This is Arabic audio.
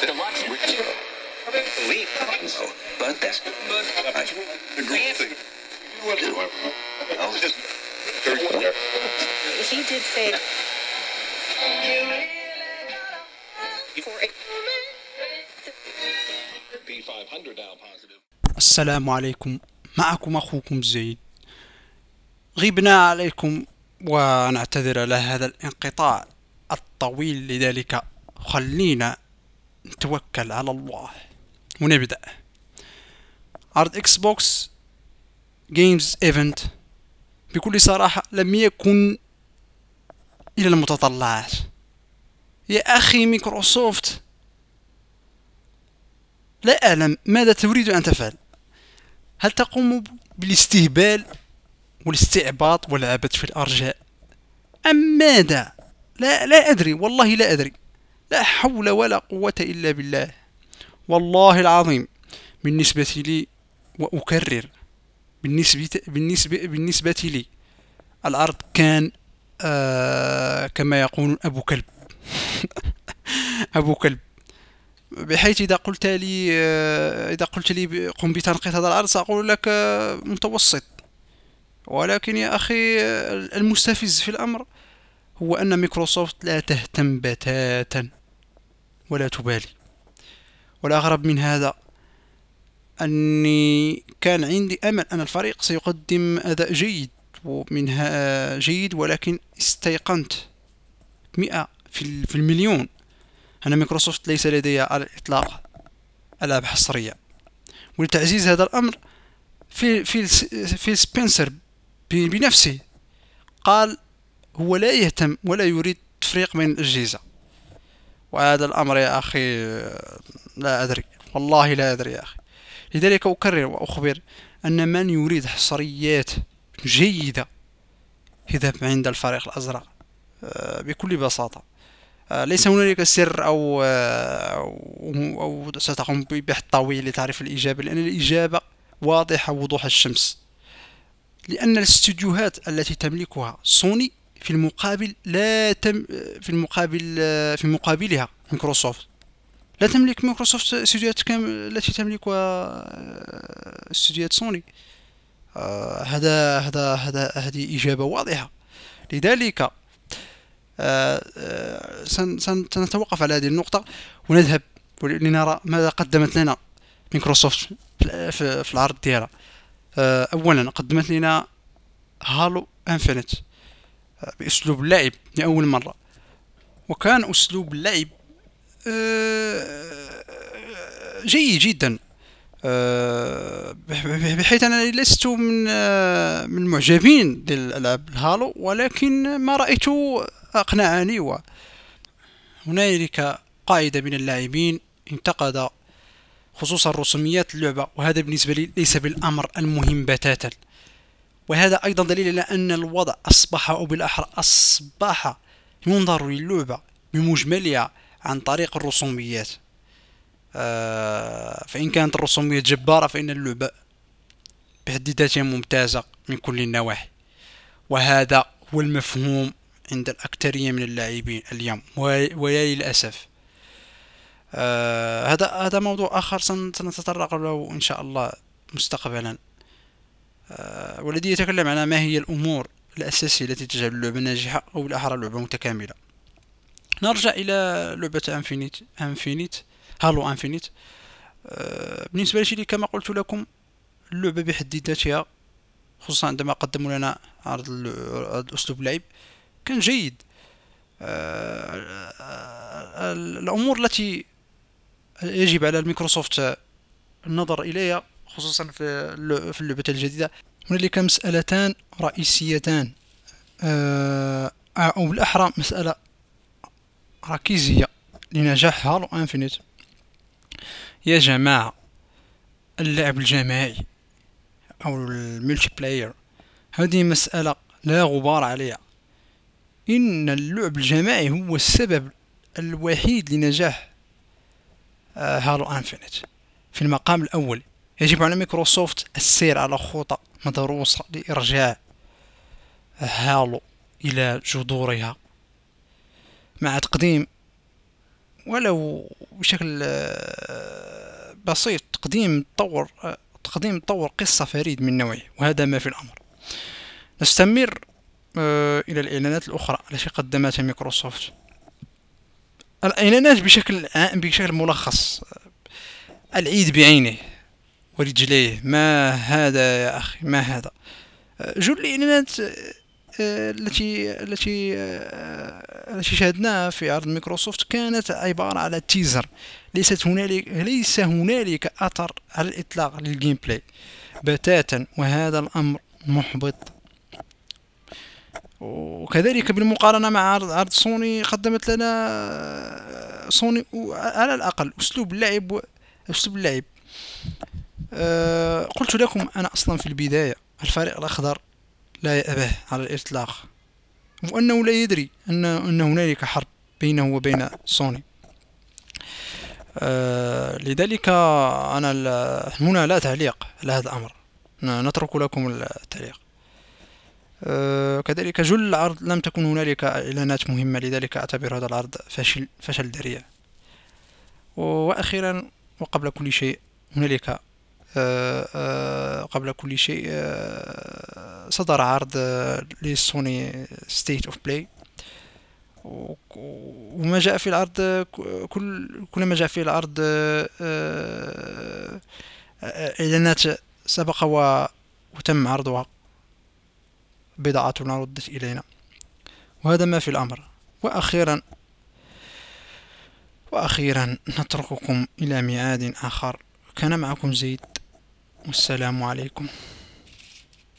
Deluxe. Leave. But that's the great thing. He did say. For a P500 now positive. السلام عليكم معكم أخوكم زيد غبنا عليكم ونعتذر على هذا الانقطاع الطويل لذلك خلينا نتوكل على الله. ونبدأ. عرض Xbox Games event بكل صراحة لم يكن إلى المتطلعات. يا أخي مايكروسوفت لا أعلم ماذا تريد أن تفعل. هل تقوم بالاستهبال والاستعباط والعبث في الأرجاء؟ أم ماذا؟ لا لا أدري. والله لا أدري. لا حول ولا قوة إلا بالله. والله العظيم بالنسبة لي وأكرر بالنسبة بالنسبة بالنسبة لي العرض كان آه كما يقولون أبو كلب. أبو كلب. بحيث إذا قلت لي آه، إذا قلت لي قم بتنقيط هذا العرض سأقول لك آه، متوسط. ولكن يا أخي آه، المستفز في الأمر هو أن مايكروسوفت لا تهتم بتاتا. ولا تبالي. والأغرب من هذا أني كان عندي أمل أن الفريق سيقدم أداء جيد ومنها جيد ولكن استيقنت مئة في ال- في المليون. أن مايكروسوفت ليس لديها على الإطلاق ألعاب حصرية ولتعزيز هذا الأمر في في في سبنسر بنفسه قال هو لا يهتم ولا يريد تفريق بين الأجهزة. وهذا الأمر يا أخي لا أدري. والله لا أدري يا أخي. لذلك أكرر وأخبر أن من يريد حصريات جيدة يذهب عند الفريق الأزرق آه، بكل بساطة. آه، ليس هنالك سر أو آه، أو, أو ستقوم ببحث طويل لتعرف الإجابة لأن الإجابة واضحة وضوح الشمس. لأن الاستديوهات التي تملكها سوني في المقابل لا تم في المقابل آه، في مقابلها مايكروسوفت لا تملك مايكروسوفت استديوهات كما التي تملكها آه، استديوهات سوني. آه، هذا هذا هذا هذه إجابة واضحة. لذلك آه، آه، سن- سن- سنتوقف على هذه النقطة ونذهب لنرى ماذا قدمت لنا مايكروسوفت في- العرض ديالها. آه، أولا قدمت لنا Halo Infinite. بأسلوب اللعب لأول مرة. وكان أسلوب اللعب آه، جيد جدا. آه، بح- بح- بحيث أنا لست من آه، من معجبين للألعاب ال Halo ولكن ما رأيته أقنعني. و هنالك قاعدة من اللاعبين انتقد خصوصا رسوميات اللعبة وهذا بالنسبة لي ليس بالأمر المهم بتاتا. وهذا أيضا دليل على أن الوضع أصبح أو بالأحرى أصبح ينظر للعبة بمجملها عن طريق الرسوميات. آه، فإن كانت الرسوميات جبارة فإن اللعبة بحد ذاتها ممتازة من كل النواحي. وهذا هو المفهوم عند الأكثرية من اللاعبين اليوم ويا للأسف. آه هذا هذا موضوع آخر سن- سنتطرق له إن شاء الله مستقبلا. والذي يتكلم عن ما هي الأمور الأساسية التي تجعل اللعبة ناجحة أو بالأحرى اللعبة متكاملة. نرجع إلى لعبة Infinite Infinite Halo Infinite آه بالنسبة لي كما قلت لكم اللعبة بحد ذاتها خصوصا عندما قدموا لنا عرض أسلوب اللعب كان جيد. آه، آه، الأمور التي يجب على الميكروسوفت النظر إليها خصوصا في اللعبة الجديدة هنالك مسألتان رئيسيتان. آه، أو بالأحرى مسألة ركيزية لنجاح Halo Infinite. يا جماعة اللعب الجماعي أو ال multiplayer هذه مسألة لا غبار عليها. إن اللعب الجماعي هو السبب الوحيد لنجاح آه، Halo Infinite. في المقام الأول يجب على مايكروسوفت السير على خطى. مدروسة لإرجاع Halo إلى جذورها. مع تقديم ولو بشكل آه، بسيط تقديم تطور آه، تقديم تطور قصة فريد من نوعه وهذا ما في الأمر. نستمر آه، إلى الإعلانات الأخرى التي قدمتها مايكروسوفت الإعلانات بشكل بشكل ملخص العيد بعينه. ورجليه. ما هذا يا أخي؟ ما هذا؟ جل الإعلانات التي التي التي شاهدناها في عرض مايكروسوفت كانت عبارة على teaser ليست هنالك ليس هنالك أثر على الإطلاق لل gameplay بتاتا وهذا الأمر محبط. وكذلك بالمقارنة مع عرض, عرض سوني قدمت لنا سوني على الأقل أسلوب اللعب أسلوب اللعب أه قلت لكم أنا أصلا في البداية الفريق الأخضر لا يأبه على الإطلاق وأنه لا يدري أن أن هنالك حرب بينه وبين سوني. آه لذلك أنا هنا لا تعليق على هذا الأمر نترك لكم التعليق. آه كذلك جل العرض لم تكن هنالك إعلانات مهمة لذلك أعتبر هذا العرض فشل فشل ذريع. وأخيرا وقبل كل شيء هنالك قبل كل شيء آه، صدر عرض لسوني State of Play وما جاء في العرض كل كل ما جاء في العرض إعلانات سبق وتم عرضها. بضاعتنا ردت إلينا. وهذا ما في الأمر. وأخيرا وأخيرا نترككم إلى ميعاد آخر. كان معكم زيد. والسلام عليكم